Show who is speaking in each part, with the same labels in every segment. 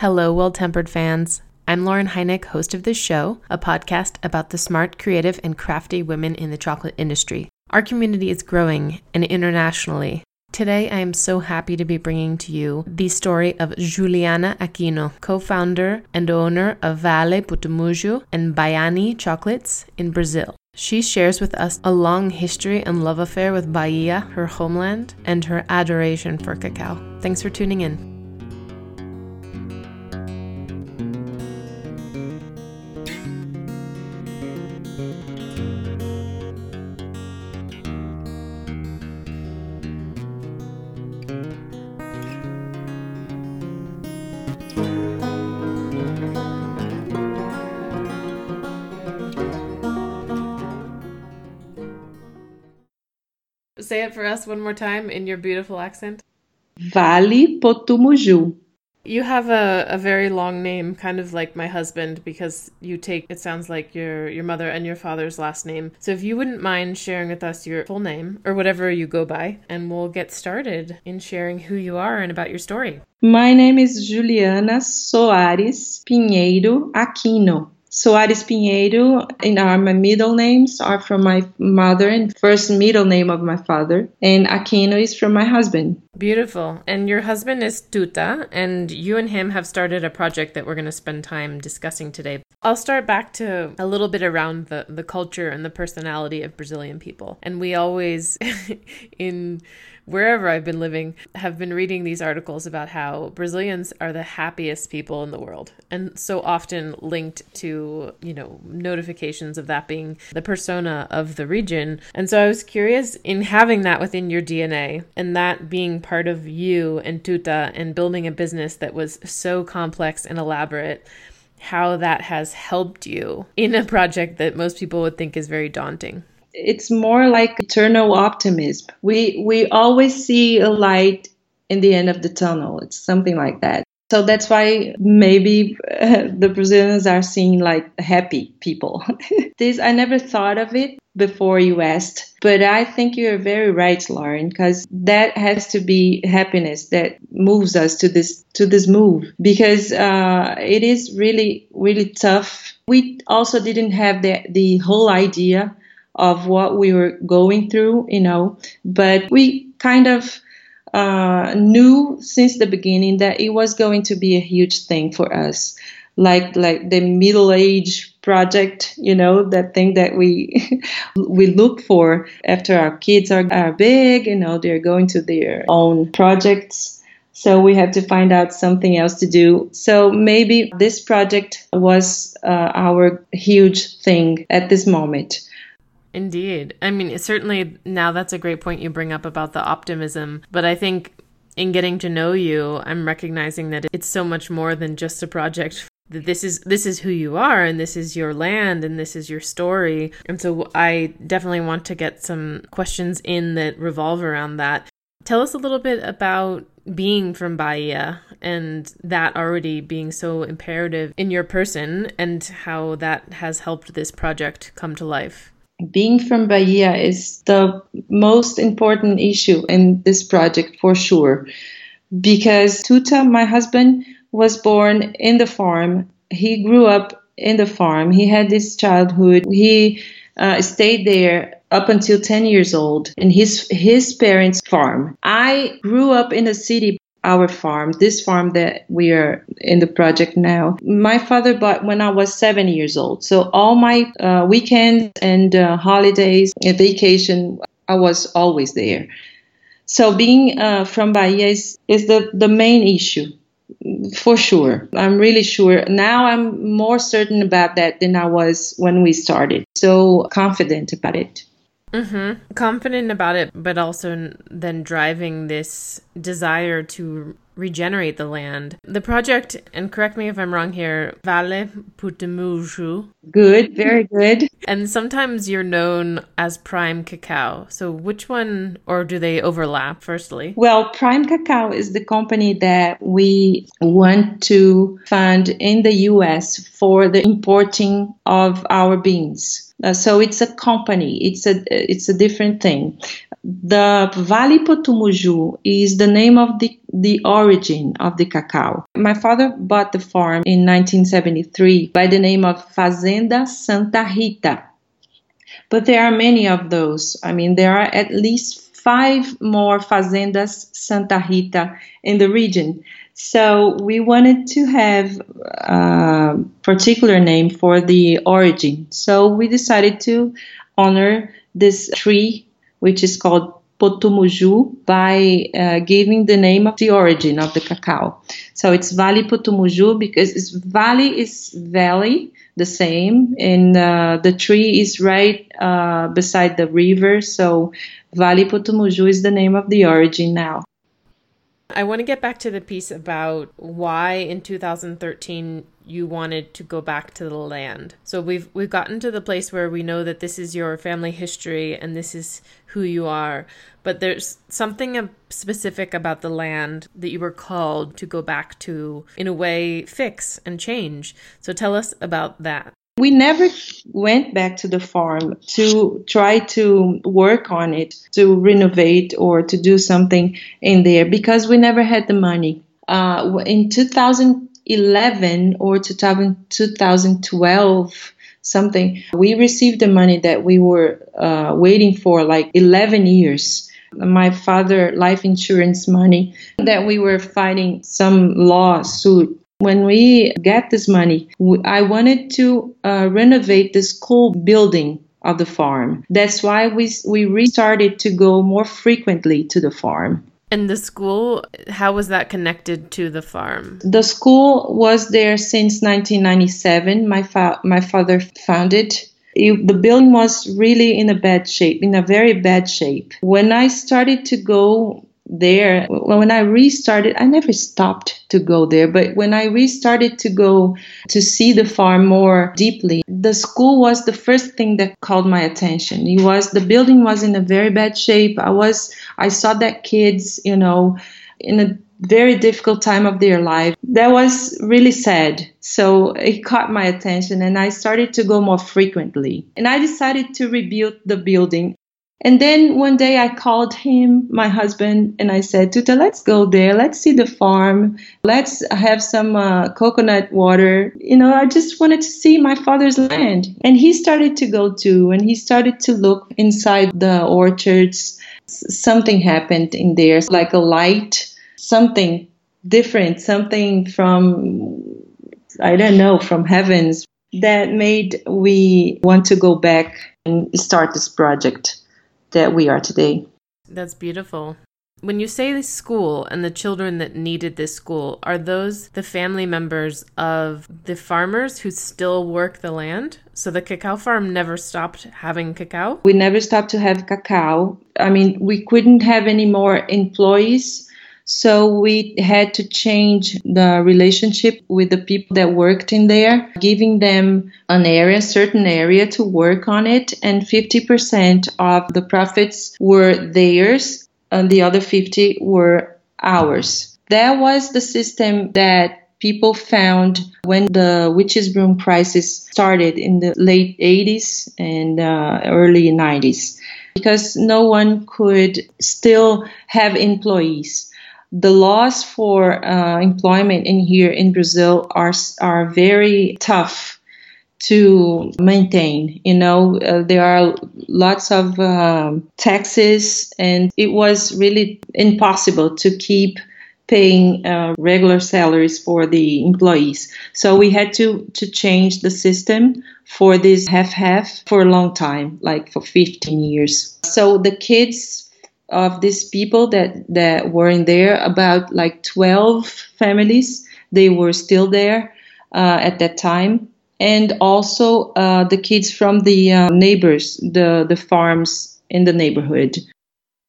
Speaker 1: Hello, well tempered fans. I'm Lauren Heineck, host of this show, a podcast about the smart, creative, and crafty women in the chocolate industry. Our community is growing and internationally. Today, I am so happy to be bringing to you the story of Juliana Aquino, co founder and owner of Vale Potumuju and Baiani Chocolates in Brazil. She shares with us a long history and love affair with Bahia, her homeland, and her adoration for cacao. Thanks for tuning in. Say it for us one more time in your beautiful accent.
Speaker 2: Vale Potumuju.
Speaker 1: You have a, a very long name, kind of like my husband, because you take it sounds like your your mother and your father's last name. So if you wouldn't mind sharing with us your full name or whatever you go by, and we'll get started in sharing who you are and about your story.
Speaker 2: My name is Juliana Soares Pinheiro Aquino. Soares Pinheiro and are my middle names are from my mother and first middle name of my father. And Aquino is from my husband.
Speaker 1: Beautiful. And your husband is Tuta, and you and him have started a project that we're going to spend time discussing today. I'll start back to a little bit around the, the culture and the personality of Brazilian people. And we always, in wherever I've been living, have been reading these articles about how Brazilians are the happiest people in the world. And so often linked to, you know, notifications of that being the persona of the region. And so I was curious in having that within your DNA and that being part of you and Tuta and building a business that was so complex and elaborate how that has helped you in a project that most people would think is very daunting
Speaker 2: it's more like eternal optimism. We we always see a light in the end of the tunnel. It's something like that. So that's why maybe uh, the Brazilians are seen like happy people. this I never thought of it before you asked, but I think you're very right, Lauren, because that has to be happiness that moves us to this to this move because uh, it is really really tough. We also didn't have the the whole idea of what we were going through, you know, but we kind of uh, knew since the beginning that it was going to be a huge thing for us. Like like the middle age project, you know, that thing that we we look for after our kids are, are big, you know, they're going to their own projects. So we have to find out something else to do. So maybe this project was uh, our huge thing at this moment.
Speaker 1: Indeed. I mean, certainly now that's a great point you bring up about the optimism, but I think in getting to know you, I'm recognizing that it's so much more than just a project. This is this is who you are and this is your land and this is your story. And so i definitely want to get some questions in that revolve around that. Tell us a little bit about being from bahia and that already being so imperative in your person and how that has helped this project come to life
Speaker 2: being from Bahia is the most important issue in this project for sure. Because Tuta, my husband, was born in the farm. He grew up in the farm. He had this childhood. He uh, stayed there up until 10 years old in his his parents' farm. I grew up in a city our farm, this farm that we are in the project now. My father bought when I was seven years old. So all my uh, weekends and uh, holidays and vacation, I was always there. So being uh, from Bahia is, is the, the main issue for sure. I'm really sure. Now I'm more certain about that than I was when we started. So confident about it.
Speaker 1: Mm-hmm. Confident about it, but also then driving this desire to regenerate the land. The project, and correct me if I'm wrong here, Vale Potumuju.
Speaker 2: Good, very good.
Speaker 1: And sometimes you're known as Prime Cacao. So which one, or do they overlap, firstly?
Speaker 2: Well, Prime Cacao is the company that we want to fund in the US for the importing of our beans. Uh, so it's a company. It's a it's a different thing. The Vale Potumuju is the name of the, the origin of the cacao. My father bought the farm in 1973 by the name of Fazenda Santa Rita. But there are many of those. I mean, there are at least five more Fazendas Santa Rita in the region. So we wanted to have a particular name for the origin. So we decided to honor this tree, which is called Potumuju, by uh, giving the name of the origin of the cacao. So it's Vale Potumuju because it's valley is valley, the same, and uh, the tree is right uh, beside the river. So Vale Potumuju is the name of the origin now.
Speaker 1: I want to get back to the piece about why in 2013 you wanted to go back to the land. So we've we've gotten to the place where we know that this is your family history and this is who you are, but there's something specific about the land that you were called to go back to in a way fix and change. So tell us about that
Speaker 2: we never went back to the farm to try to work on it, to renovate or to do something in there because we never had the money. Uh, in 2011 or 2012, something, we received the money that we were uh, waiting for like 11 years my father life insurance money that we were fighting some lawsuit when we get this money, I wanted to uh, renovate the school building of the farm. That's why we we restarted to go more frequently to the farm.
Speaker 1: And the school, how was that connected to the farm?
Speaker 2: The school was there since 1997. My fa- my father founded. It, the building was really in a bad shape, in a very bad shape. When I started to go there. When i restarted i never stopped to go there but when i restarted to go to see the farm more deeply the school was the first thing that called my attention. It was the building was in a very bad shape. I was i saw that kids you know in a very difficult time of their life. That was really sad. So it caught my attention and i started to go more frequently. And i decided to rebuild the building and then one day I called him, my husband, and I said, Tuta, let's go there. Let's see the farm. Let's have some uh, coconut water. You know, I just wanted to see my father's land. And he started to go too, and he started to look inside the orchards. Something happened in there, like a light, something different, something from, I don't know, from heavens that made we want to go back and start this project that we are today.
Speaker 1: That's beautiful. When you say the school and the children that needed this school, are those the family members of the farmers who still work the land? So the cacao farm never stopped having cacao?
Speaker 2: We never stopped to have cacao. I mean, we couldn't have any more employees so we had to change the relationship with the people that worked in there, giving them an area, certain area to work on it, and 50% of the profits were theirs, and the other 50 were ours. That was the system that people found when the witches broom crisis started in the late 80s and uh, early 90s because no one could still have employees the laws for uh, employment in here in Brazil are are very tough to maintain. You know, uh, there are lots of um, taxes, and it was really impossible to keep paying uh, regular salaries for the employees. So we had to to change the system for this half half for a long time, like for 15 years. So the kids of these people that that were in there about like 12 families they were still there uh, at that time and also uh, the kids from the uh, neighbors the the farms in the neighborhood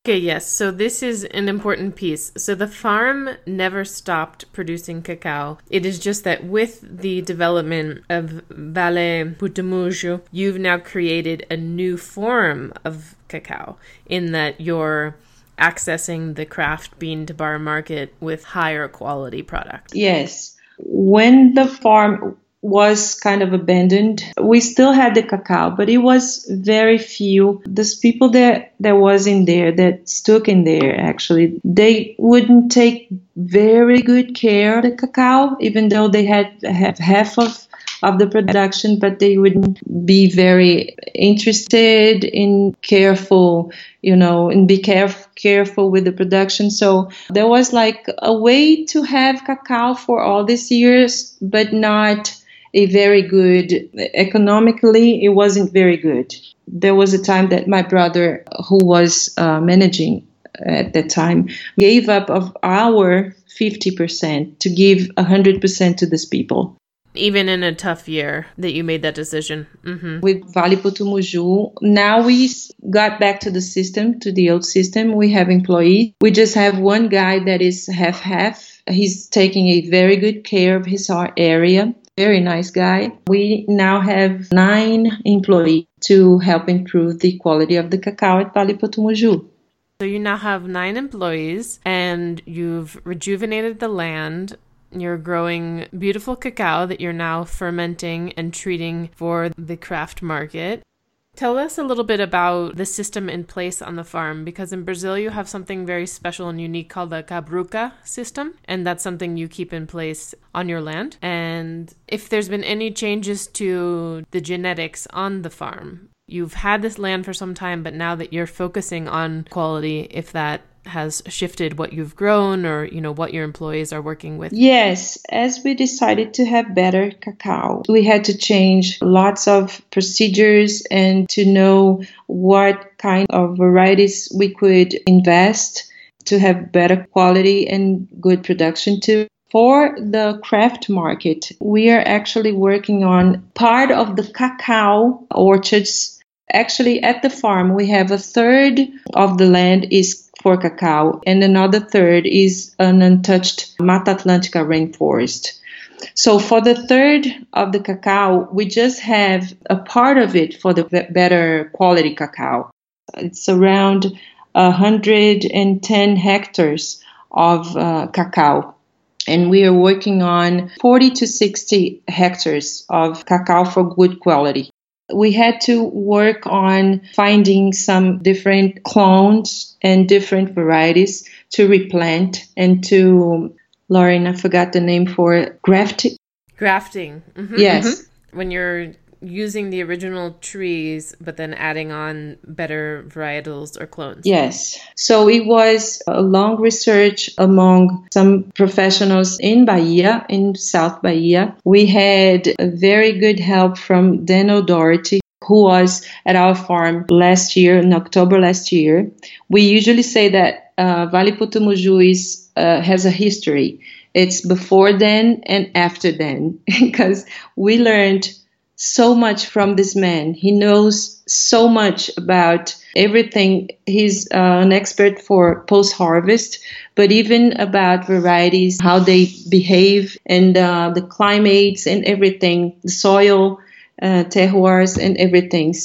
Speaker 1: Okay, yes. So this is an important piece. So the farm never stopped producing cacao. It is just that with the development of Vale Potumuju, you've now created a new form of cacao in that you're accessing the craft bean to bar market with higher quality product.
Speaker 2: Yes. When the farm was kind of abandoned. We still had the cacao, but it was very few. Those people that that was in there that stuck in there actually, they wouldn't take very good care of the cacao, even though they had have half of of the production, but they wouldn't be very interested in careful, you know, and be caref- careful with the production. So there was like a way to have cacao for all these years, but not a very good economically it wasn't very good there was a time that my brother who was uh, managing at that time gave up of our 50% to give 100% to these people
Speaker 1: even in a tough year that you made that decision
Speaker 2: mm-hmm. with Vale. Now we got back to the system, to the old system. We have employees. We just have one guy that is half half. He's taking a very good care of his area very nice guy. We now have nine employees to help improve the quality of the cacao at Vale Potumuju.
Speaker 1: So you now have nine employees and you've rejuvenated the land. You're growing beautiful cacao that you're now fermenting and treating for the craft market. Tell us a little bit about the system in place on the farm because in Brazil you have something very special and unique called the Cabruca system, and that's something you keep in place on your land. And if there's been any changes to the genetics on the farm, you've had this land for some time, but now that you're focusing on quality, if that has shifted what you've grown or you know what your employees are working with
Speaker 2: yes as we decided to have better cacao we had to change lots of procedures and to know what kind of varieties we could invest to have better quality and good production too for the craft market, we are actually working on part of the cacao orchards. Actually, at the farm, we have a third of the land is for cacao, and another third is an untouched Mata Atlântica rainforest. So for the third of the cacao, we just have a part of it for the better quality cacao. It's around 110 hectares of uh, cacao. And we are working on 40 to 60 hectares of cacao for good quality we had to work on finding some different clones and different varieties to replant and to Lauren, I forgot the name for it. Grafting.
Speaker 1: Grafting.
Speaker 2: Mm-hmm, yes. Mm-hmm.
Speaker 1: When you're using the original trees, but then adding on better varietals or clones.
Speaker 2: Yes. So it was a long research among some professionals in Bahia, in South Bahia. We had very good help from Dan O'Doherty, who was at our farm last year, in October last year. We usually say that uh, Vale Potumuju is, uh, has a history. It's before then and after then, because we learned so much from this man. He knows so much about everything. He's uh, an expert for post harvest, but even about varieties, how they behave, and uh, the climates and everything, the soil, uh, terroirs, and everything.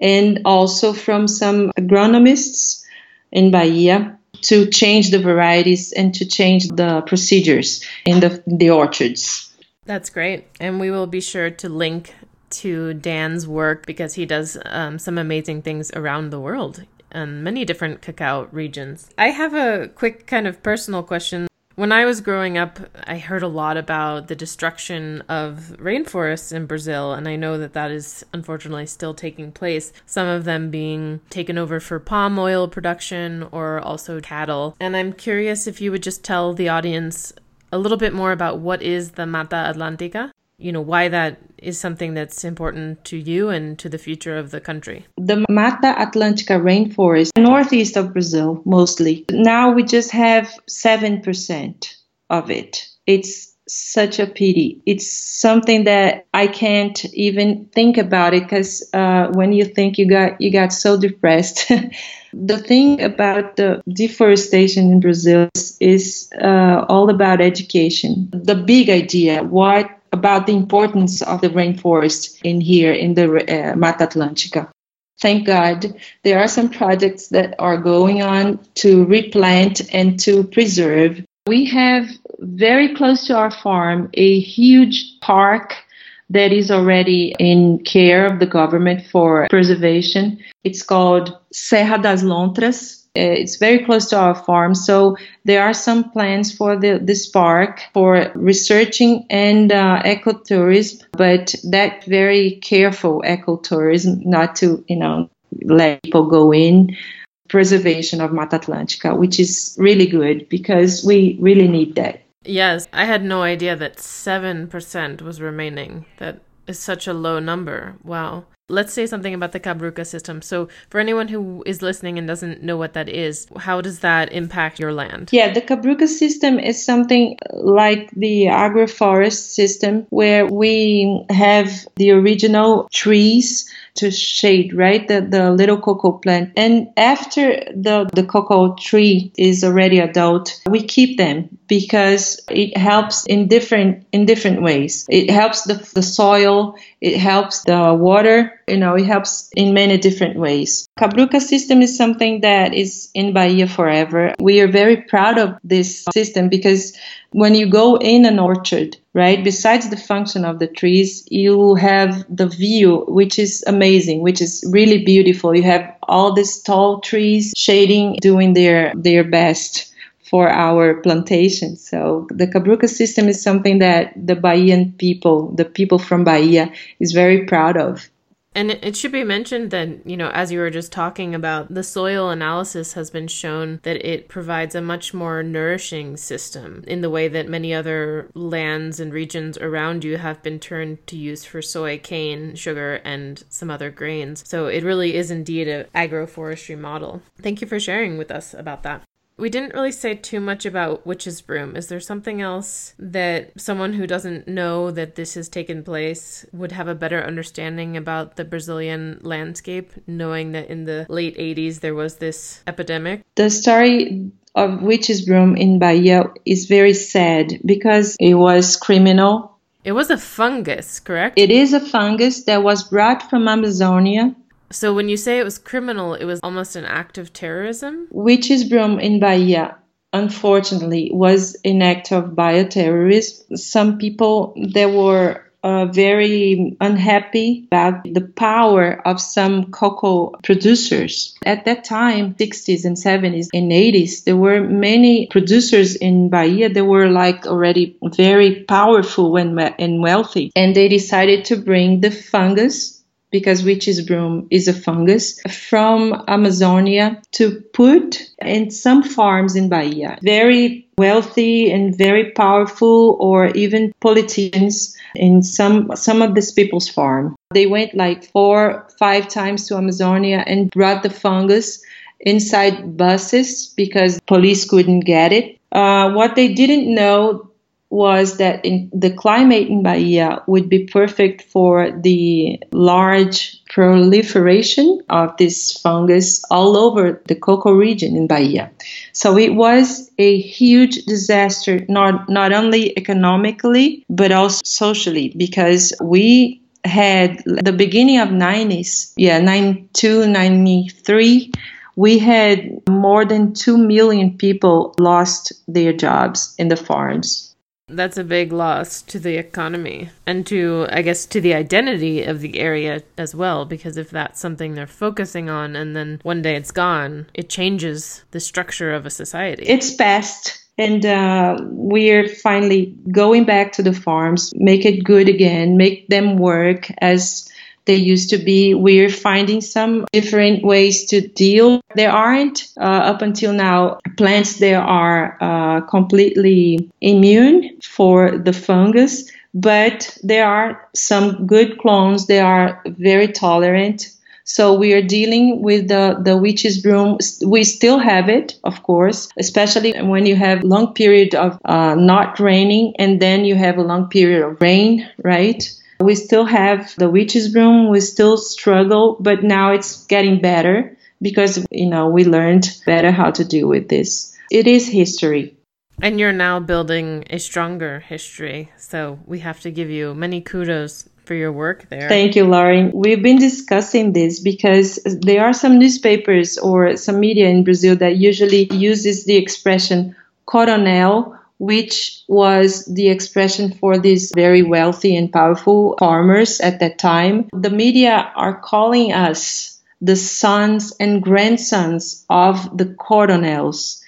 Speaker 2: And also from some agronomists in Bahia to change the varieties and to change the procedures in the, the orchards.
Speaker 1: That's great. And we will be sure to link to Dan's work because he does um, some amazing things around the world in many different cacao regions. I have a quick kind of personal question. When I was growing up, I heard a lot about the destruction of rainforests in Brazil, and I know that that is unfortunately still taking place. Some of them being taken over for palm oil production or also cattle. And I'm curious if you would just tell the audience a little bit more about what is the Mata Atlântica you know why that is something that's important to you and to the future of the country.
Speaker 2: The Mata Atlântica rainforest, northeast of Brazil mostly. Now we just have 7% of it. It's such a pity. It's something that I can't even think about it because uh, when you think you got you got so depressed. the thing about the deforestation in Brazil is, uh, all about education. The big idea, what about the importance of the rainforest in here in the uh, Mata Atlântica. Thank God there are some projects that are going on to replant and to preserve. We have very close to our farm a huge park that is already in care of the government for preservation. It's called Serra das Lontras. Uh, it's very close to our farm, so there are some plans for the, this park for researching and uh, ecotourism, but that very careful ecotourism, not to you know let people go in. Preservation of Mata Atlântica, which is really good because we really need that.
Speaker 1: Yes, I had no idea that 7% was remaining. That is such a low number. Wow. Let's say something about the Cabruca system. So, for anyone who is listening and doesn't know what that is, how does that impact your land?
Speaker 2: Yeah, the Cabruca system is something like the agroforest system where we have the original trees to shade, right? The, the little cocoa plant. And after the, the cocoa tree is already adult, we keep them because it helps in different, in different ways. It helps the, the soil. It helps the water. You know, it helps in many different ways. Cabruca system is something that is in Bahia forever. We are very proud of this system because when you go in an orchard, right, besides the function of the trees, you have the view, which is amazing, which is really beautiful. You have all these tall trees shading, doing their, their best for our plantation. So the Cabruca system is something that the Bahian people, the people from Bahia, is very proud of.
Speaker 1: And it should be mentioned that, you know, as you were just talking about, the soil analysis has been shown that it provides a much more nourishing system in the way that many other lands and regions around you have been turned to use for soy, cane, sugar, and some other grains. So it really is indeed an agroforestry model. Thank you for sharing with us about that. We didn't really say too much about Witch's Broom. Is there something else that someone who doesn't know that this has taken place would have a better understanding about the Brazilian landscape, knowing that in the late 80s there was this epidemic?
Speaker 2: The story of Witch's Broom in Bahia is very sad because it was criminal.
Speaker 1: It was a fungus, correct?
Speaker 2: It is a fungus that was brought from Amazonia
Speaker 1: so when you say it was criminal, it was almost an act of terrorism?
Speaker 2: Witch's Broom in Bahia, unfortunately, was an act of bioterrorism. Some people that were uh, very unhappy about the power of some cocoa producers. At that time, 60s and 70s and 80s, there were many producers in Bahia that were like already very powerful and, and wealthy. And they decided to bring the fungus because witch's broom is a fungus from Amazonia to put in some farms in Bahia. Very wealthy and very powerful or even politicians in some some of these people's farm. They went like four, five times to Amazonia and brought the fungus inside buses because police couldn't get it. Uh, what they didn't know was that the climate in Bahia would be perfect for the large proliferation of this fungus all over the cocoa region in Bahia. So it was a huge disaster, not, not only economically, but also socially, because we had the beginning of 90s, yeah, 92, 93, we had more than 2 million people lost their jobs in the farms
Speaker 1: that's a big loss to the economy and to, I guess, to the identity of the area as well, because if that's something they're focusing on and then one day it's gone, it changes the structure of a society.
Speaker 2: It's past. And uh, we're finally going back to the farms, make it good again, make them work as they used to be. We're finding some different ways to deal. There aren't, uh, up until now, plants that are uh, completely immune for the fungus, but there are some good clones that are very tolerant. So we are dealing with the, the witch's broom. We still have it, of course, especially when you have long period of uh, not raining and then you have a long period of rain, right? We still have the witch's broom. We still struggle, but now it's getting better because, you know, we learned better how to deal with this. It is history.
Speaker 1: And you're now building a stronger history. So we have to give you many kudos for your work there.
Speaker 2: Thank you, Lauren. We've been discussing this because there are some newspapers or some media in Brazil that usually uses the expression coronel which was the expression for these very wealthy and powerful farmers at that time. The media are calling us the sons and grandsons of the coronels.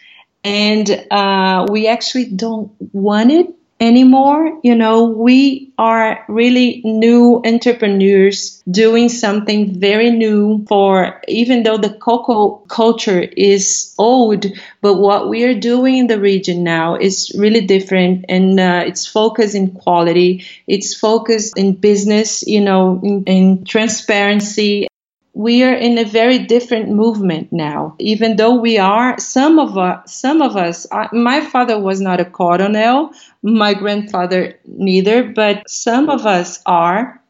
Speaker 2: And uh, we actually don't want it anymore. You know, we are really new entrepreneurs doing something very new for, even though the cocoa culture is old, but what we are doing in the region now is really different and uh, it's focused in quality. It's focused in business, you know, in, in transparency we are in a very different movement now. Even though we are, some of us, some of us, I, my father was not a coronel, my grandfather neither, but some of us are.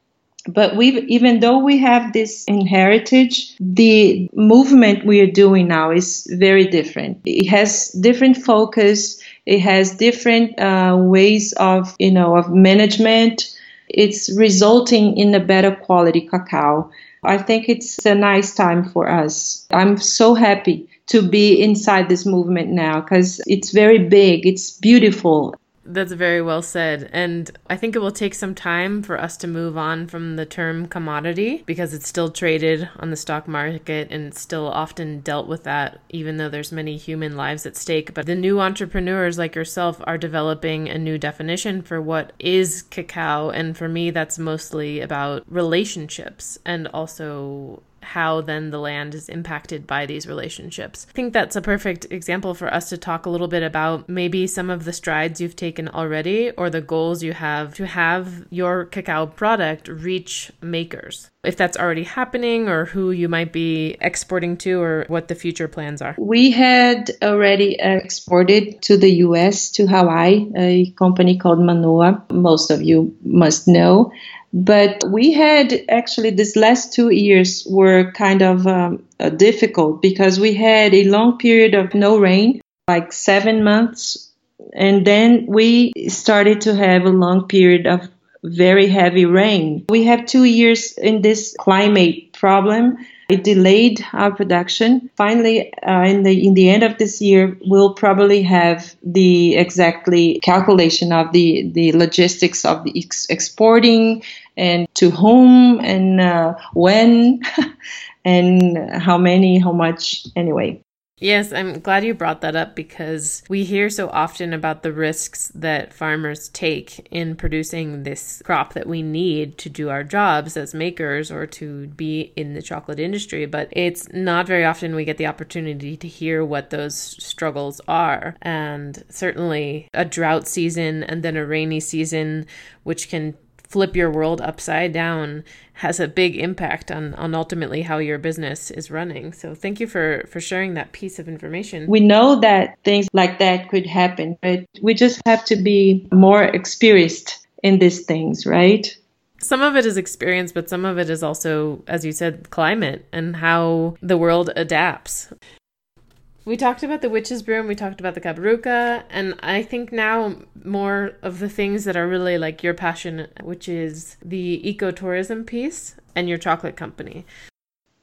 Speaker 2: But we, even though we have this heritage, the movement we are doing now is very different. It has different focus. It has different uh, ways of, you know, of management. It's resulting in a better quality cacao. I think it's a nice time for us. I'm so happy to be inside this movement now because it's very big, it's beautiful.
Speaker 1: That's very well said. And I think it will take some time for us to move on from the term commodity because it's still traded on the stock market and it's still often dealt with that, even though there's many human lives at stake. But the new entrepreneurs like yourself are developing a new definition for what is cacao. And for me, that's mostly about relationships and also how then the land is impacted by these relationships. I think that's a perfect example for us to talk a little bit about maybe some of the strides you've taken already or the goals you have to have your cacao product reach makers. If that's already happening or who you might be exporting to or what the future plans are.
Speaker 2: We had already exported to the US, to Hawaii, a company called Manoa. Most of you must know. But we had actually these last two years were kind of um, uh, difficult because we had a long period of no rain, like seven months. And then we started to have a long period of very heavy rain. We have two years in this climate problem it delayed our production. Finally, uh, in the in the end of this year, we'll probably have the exactly calculation of the the logistics of the ex- exporting and to whom and uh, when and how many, how much. Anyway,
Speaker 1: Yes, I'm glad you brought that up because we hear so often about the risks that farmers take in producing this crop that we need to do our jobs as makers or to be in the chocolate industry. But it's not very often we get the opportunity to hear what those struggles are. And certainly a drought season and then a rainy season, which can flip your world upside down has a big impact on on ultimately how your business is running. So thank you for for sharing that piece of information.
Speaker 2: We know that things like that could happen, but we just have to be more experienced in these things, right?
Speaker 1: Some of it is experience, but some of it is also, as you said, climate and how the world adapts. We talked about the witch's broom, we talked about the cabruca, and I think now more of the things that are really like your passion, which is the ecotourism piece and your chocolate company.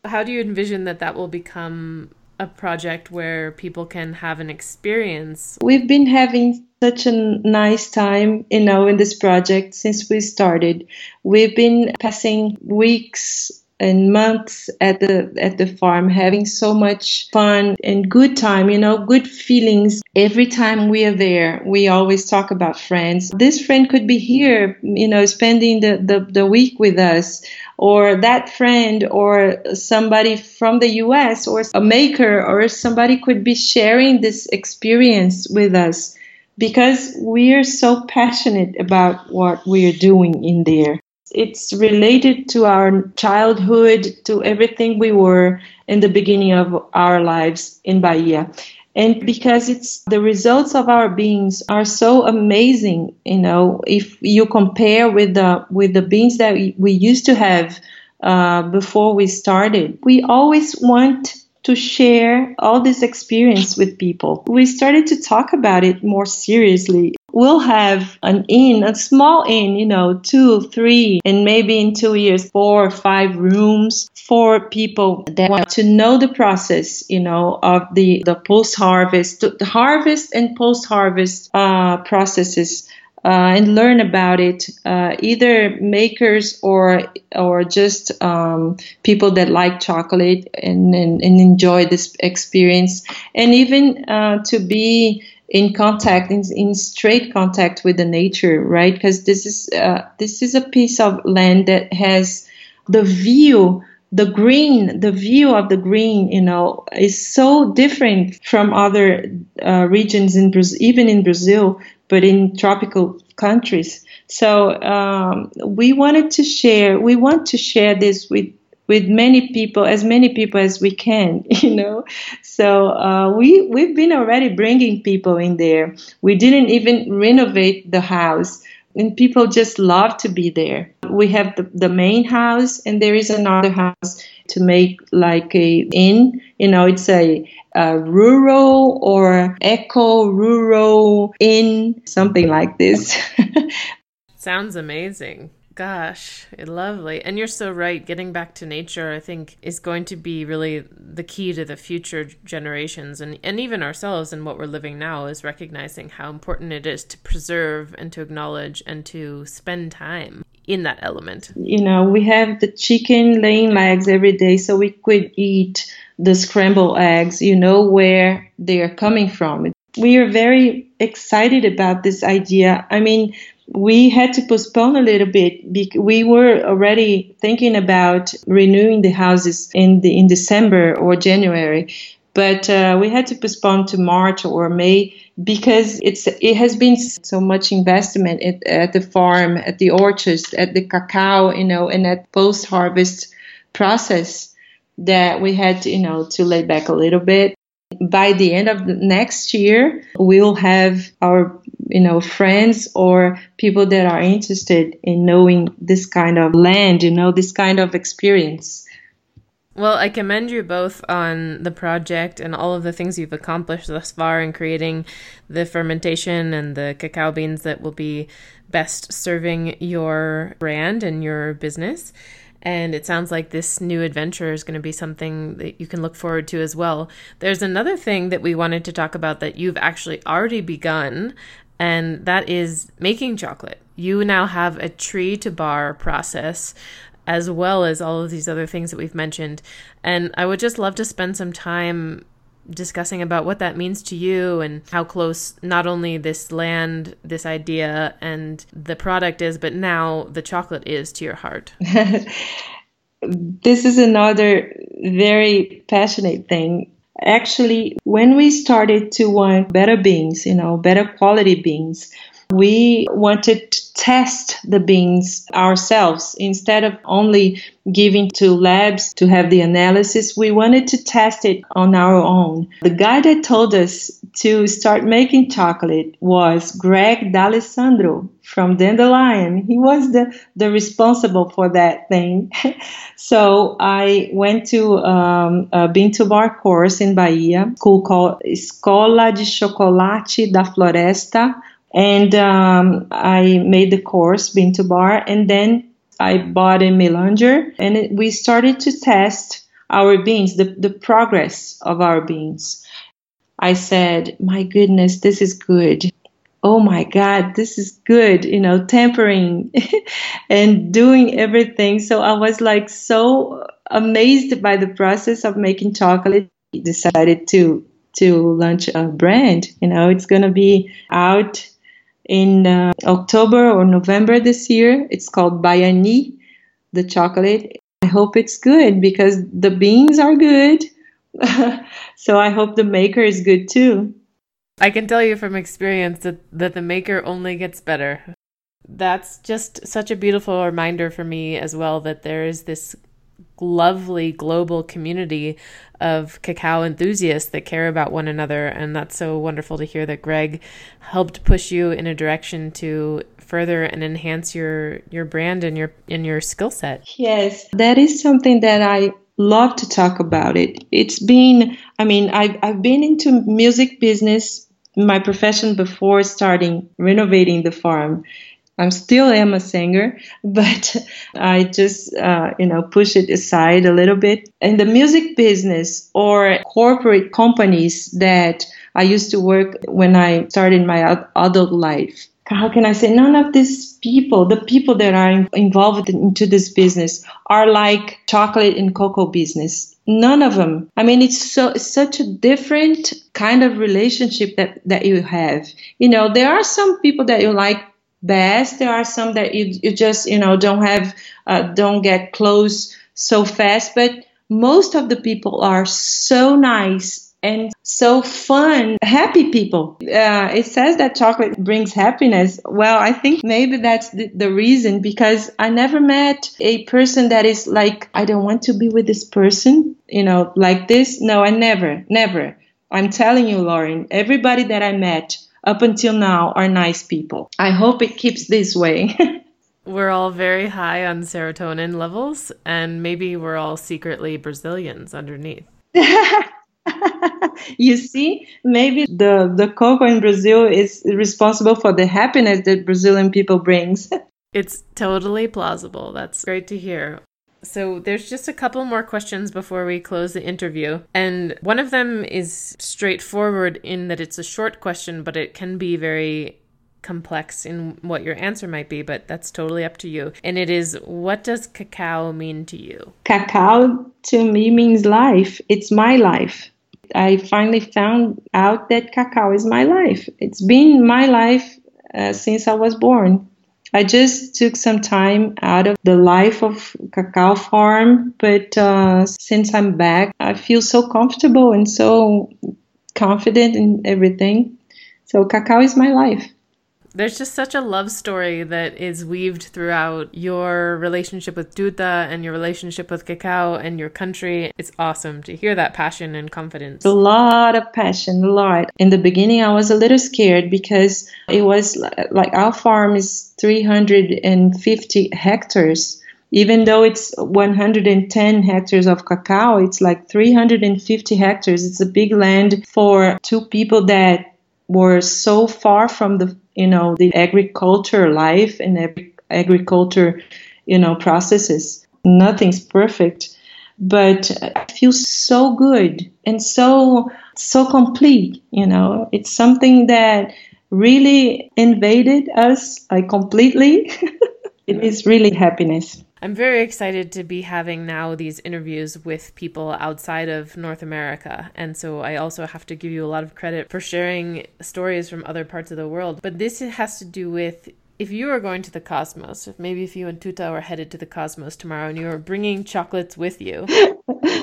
Speaker 1: How do you envision that that will become a project where people can have an experience?
Speaker 2: We've been having such a nice time, you know, in this project since we started. We've been passing weeks and months at the at the farm having so much fun and good time you know good feelings. Every time we are there we always talk about friends. This friend could be here you know spending the the, the week with us or that friend or somebody from the US or a maker or somebody could be sharing this experience with us because we are so passionate about what we are doing in there it's related to our childhood, to everything we were in the beginning of our lives in Bahia. And because it's the results of our beings are so amazing, you know, if you compare with the with the beings that we, we used to have uh, before we started, we always want to share all this experience with people. We started to talk about it more seriously we'll have an inn, a small inn, you know, two, three, and maybe in two years, four or five rooms for people that want to know the process, you know, of the, the post harvest, the harvest and post harvest uh, processes uh, and learn about it. Uh, either makers or or just um, people that like chocolate and, and, and, enjoy this experience, and even uh, to be in contact in, in straight contact with the nature right because this is uh, this is a piece of land that has the view the green the view of the green you know is so different from other uh, regions in brazil even in brazil but in tropical countries. So um, we wanted to share. We want to share this with with many people, as many people as we can, you know. So uh, we we've been already bringing people in there. We didn't even renovate the house, and people just love to be there. We have the, the main house, and there is another house to make like a inn. You know, it's a uh, rural or eco rural inn, something like this.
Speaker 1: Sounds amazing. Gosh, lovely. And you're so right. Getting back to nature, I think, is going to be really the key to the future generations and, and even ourselves and what we're living now is recognizing how important it is to preserve and to acknowledge and to spend time in that element.
Speaker 2: You know, we have the chicken laying eggs every day, so we could eat the scrambled eggs, you know where they are coming from. We are very excited about this idea. I mean, we had to postpone a little bit. Because We were already thinking about renewing the houses in the in December or January, but uh, we had to postpone to March or May because it's it has been so much investment at, at the farm, at the orchards, at the cacao, you know, and at post harvest process that we had to, you know, to lay back a little bit. By the end of the next year, we'll have our, you know, friends or people that are interested in knowing this kind of land, you know, this kind of experience.
Speaker 1: Well, I commend you both on the project and all of the things you've accomplished thus far in creating the fermentation and the cacao beans that will be best serving your brand and your business. And it sounds like this new adventure is going to be something that you can look forward to as well. There's another thing that we wanted to talk about that you've actually already begun, and that is making chocolate. You now have a tree to bar process as well as all of these other things that we've mentioned. And I would just love to spend some time discussing about what that means to you and how close not only this land, this idea, and the product is, but now the chocolate is to your heart.
Speaker 2: this is another very passionate thing. Actually, when we started to want better beans, you know, better quality beans, we wanted to test the beans ourselves instead of only giving to labs to have the analysis. We wanted to test it on our own. The guy that told us to start making chocolate was Greg D'Alesandre from Dandelion. He was the, the responsible for that thing. so I went to um, a bean to bar course in Bahia, called Escola de Chocolate da Floresta and um, I made the course bean to bar, and then I bought a melanger, and it, we started to test our beans, the, the progress of our beans. I said, My goodness, this is good. Oh my God, this is good, you know, tempering and doing everything. So I was like so amazed by the process of making chocolate. Decided to to launch a brand. You know, it's gonna be out in uh, October or November this year. It's called Bayani, the chocolate. I hope it's good because the beans are good. so I hope the maker is good too.
Speaker 1: I can tell you from experience that, that the maker only gets better. That's just such a beautiful reminder for me as well that there is this lovely global community of cacao enthusiasts that care about one another. And that's so wonderful to hear that Greg helped push you in a direction to further and enhance your your brand and your and your skill set.
Speaker 2: Yes, that is something that I love to talk about it. It's been I mean I've I've been into music business my profession before starting renovating the farm. I still am a singer, but I just, uh, you know, push it aside a little bit. In the music business or corporate companies that I used to work when I started my adult life, how can I say none of these people, the people that are involved into this business are like chocolate and cocoa business. None of them. I mean, it's so, it's such a different kind of relationship that, that you have. You know, there are some people that you like best. There are some that you, you just, you know, don't have, uh, don't get close so fast, but most of the people are so nice and so fun, happy people. Uh, it says that chocolate brings happiness. Well, I think maybe that's the, the, reason because I never met a person that is like, I don't want to be with this person, you know, like this. No, I never, never. I'm telling you, Lauren, everybody that I met up until now are nice people. I hope it keeps this way.
Speaker 1: we're all very high on serotonin levels, and maybe we're all secretly Brazilians underneath.
Speaker 2: you see, maybe the, the cocoa in Brazil is responsible for the happiness that Brazilian people brings.
Speaker 1: it's totally plausible. That's great to hear. So there's just a couple more questions before we close the interview. And one of them is straightforward in that it's a short question, but it can be very complex in what your answer might be, but that's totally up to you. And it is what does cacao mean to you?
Speaker 2: Cacao to me means life. It's my life. I finally found out that cacao is my life. It's been my life uh, since I was born. I just took some time out of the life of cacao farm, but uh, since I'm back, I feel so comfortable and so confident in everything. So cacao is my life.
Speaker 1: There's just such a love story that is weaved throughout your relationship with Tuta and your relationship with Cacao and your country. It's awesome to hear that passion and confidence.
Speaker 2: A lot of passion, a lot. In the beginning, I was a little scared because it was like our farm is 350 hectares even though it's 110 hectares of cacao, it's like 350 hectares. It's a big land for two people that were so far from the you know the agriculture life and agriculture you know processes. Nothing's perfect but i feel so good and so so complete you know. It's something that really invaded us like completely. It is really happiness
Speaker 1: I'm very excited to be having now these interviews with people outside of North America. And so I also have to give you a lot of credit for sharing stories from other parts of the world. But this has to do with if you are going to the cosmos, if maybe if you and Tuta are headed to the cosmos tomorrow and you are bringing chocolates with you,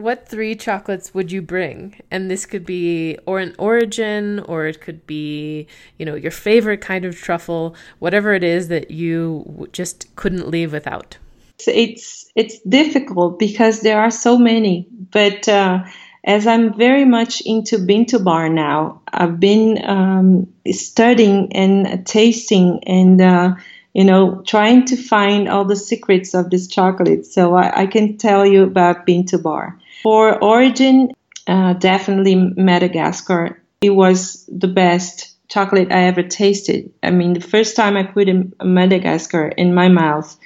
Speaker 1: what three chocolates would you bring? And this could be or an origin, or it could be, you know, your favorite kind of truffle, whatever it is that you just couldn't leave without.
Speaker 2: It's it's difficult because there are so many, but uh, as I'm very much into bean to bar now, I've been um, studying and tasting and. Uh, you know, trying to find all the secrets of this chocolate. So I, I can tell you about bean to bar. For origin, uh, definitely Madagascar. It was the best chocolate I ever tasted. I mean, the first time I put a Madagascar in my mouth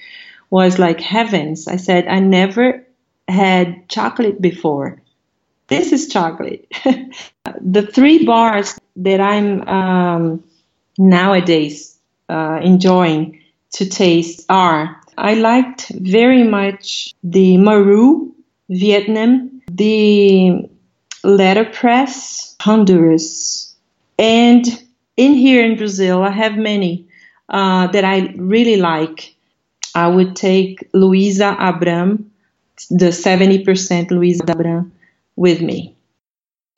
Speaker 2: was like heavens. I said, I never had chocolate before. This is chocolate. the three bars that I'm um, nowadays uh, enjoying to taste are I liked very much the Marou Vietnam, the letterpress, Honduras, and in here in Brazil, I have many uh, that I really like. I would take Luisa Abram, the 70% Luisa Abram, with me.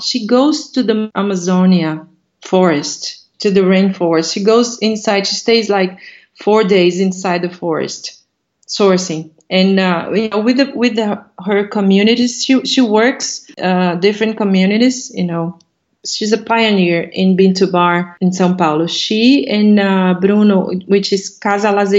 Speaker 2: She goes to the Amazonia forest, to the rainforest. She goes inside, she stays like four days inside the forest, sourcing and uh, you know with the, with the, her communities she, she works uh, different communities you know she's a pioneer in bean to bar in São Paulo she and uh, Bruno which is Casa Las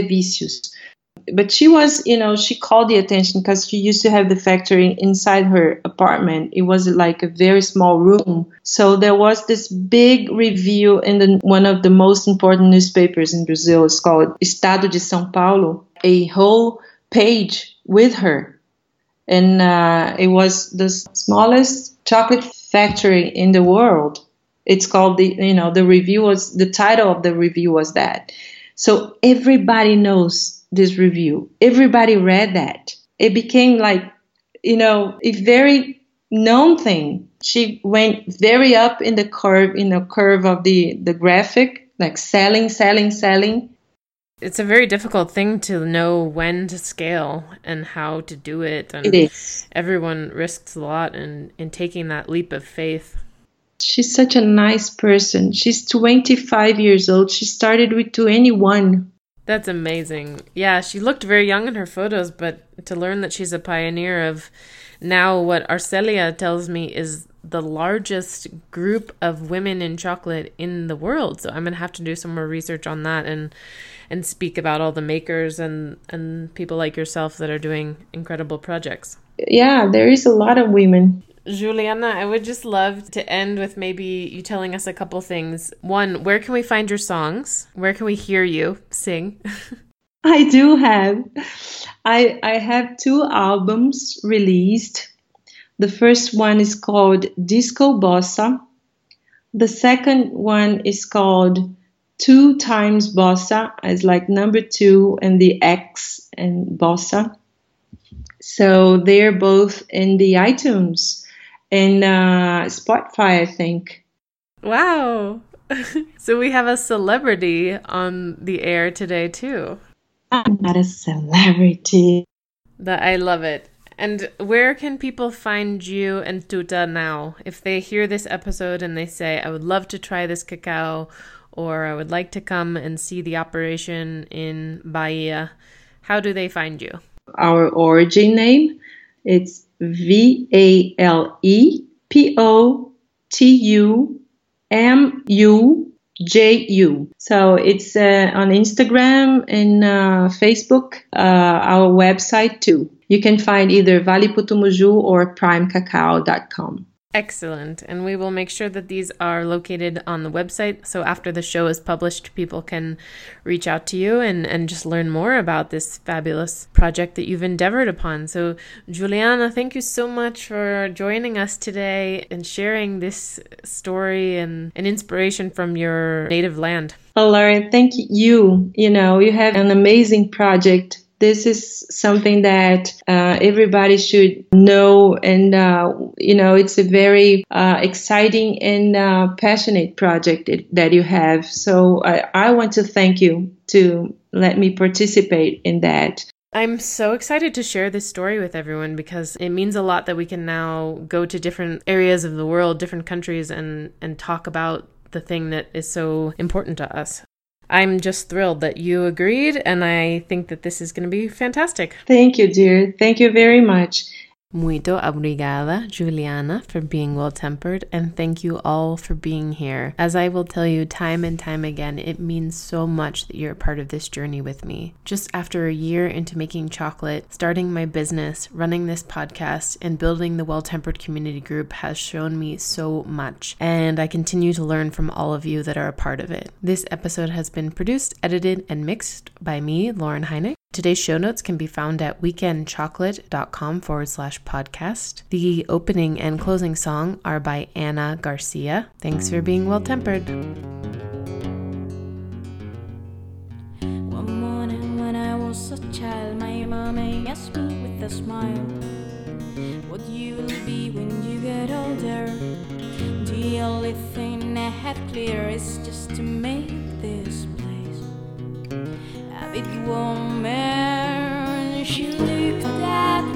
Speaker 2: but she was, you know, she called the attention because she used to have the factory inside her apartment. It was like a very small room. So there was this big review in the, one of the most important newspapers in Brazil. It's called Estado de São Paulo. A whole page with her. And uh, it was the smallest chocolate factory in the world. It's called the, you know, the review was, the title of the review was that. So everybody knows this review. Everybody read that. It became like, you know, a very known thing. She went very up in the curve, in the curve of the, the graphic, like selling, selling, selling.
Speaker 1: It's a very difficult thing to know when to scale and how to do it. And
Speaker 2: it is.
Speaker 1: Everyone risks a lot in, in taking that leap of faith.
Speaker 2: She's such a nice person. She's 25 years old. She started with 21.
Speaker 1: That's amazing. Yeah, she looked very young in her photos, but to learn that she's a pioneer of now what Arcelia tells me is the largest group of women in chocolate in the world. So I'm going to have to do some more research on that and and speak about all the makers and and people like yourself that are doing incredible projects.
Speaker 2: Yeah, there is a lot of women.
Speaker 1: Juliana, I would just love to end with maybe you telling us a couple things. One, where can we find your songs? Where can we hear you sing?
Speaker 2: I do have. I I have two albums released. The first one is called Disco Bossa. The second one is called Two Times Bossa, as like number two and the X and Bossa. So they're both in the iTunes and uh, Spotify, I think.
Speaker 1: Wow. so we have a celebrity on the air today, too.
Speaker 2: I'm not a celebrity.
Speaker 1: That I love it. And where can people find you and Tuta now? If they hear this episode and they say, I would love to try this cacao, or I would like to come and see the operation in Bahia, how do they find you?
Speaker 2: Our origin name, it's V A L E P O T U M U J U. So it's uh, on Instagram and uh, Facebook, uh, our website too. You can find either Vale Potumuju or primecacao.com.
Speaker 1: Excellent. And we will make sure that these are located on the website. So after the show is published, people can reach out to you and, and just learn more about this fabulous project that you've endeavored upon. So, Juliana, thank you so much for joining us today and sharing this story and an inspiration from your native land.
Speaker 2: Well, Lauren, thank you. You know, you have an amazing project this is something that uh, everybody should know and uh, you know it's a very uh, exciting and uh, passionate project that you have so I, I want to thank you to let me participate in that
Speaker 1: I'm so excited to share this story with everyone because it means a lot that we can now go to different areas of the world, different countries, and, and talk about the thing that is so important to us. I'm just thrilled that you agreed, and I think that this is going to be fantastic.
Speaker 2: Thank you, dear. Thank you very much.
Speaker 1: Muito obrigada, Juliana, for being well tempered, and thank you all for being here. As I will tell you time and time again, it means so much that you're a part of this journey with me. Just after a year into making chocolate, starting my business, running this podcast, and building the well tempered community group has shown me so much, and I continue to learn from all of you that are a part of it. This episode has been produced, edited, and mixed by me, Lauren Heineck. Today's show notes can be found at weekendchocolate.com forward slash podcast. The opening and closing song are by Anna Garcia. Thanks for being well tempered.
Speaker 3: One morning when I was a child, my mommy asked me with a smile, What you'll be when you get older. The only thing I have clear is just to make this avec woman. je looked at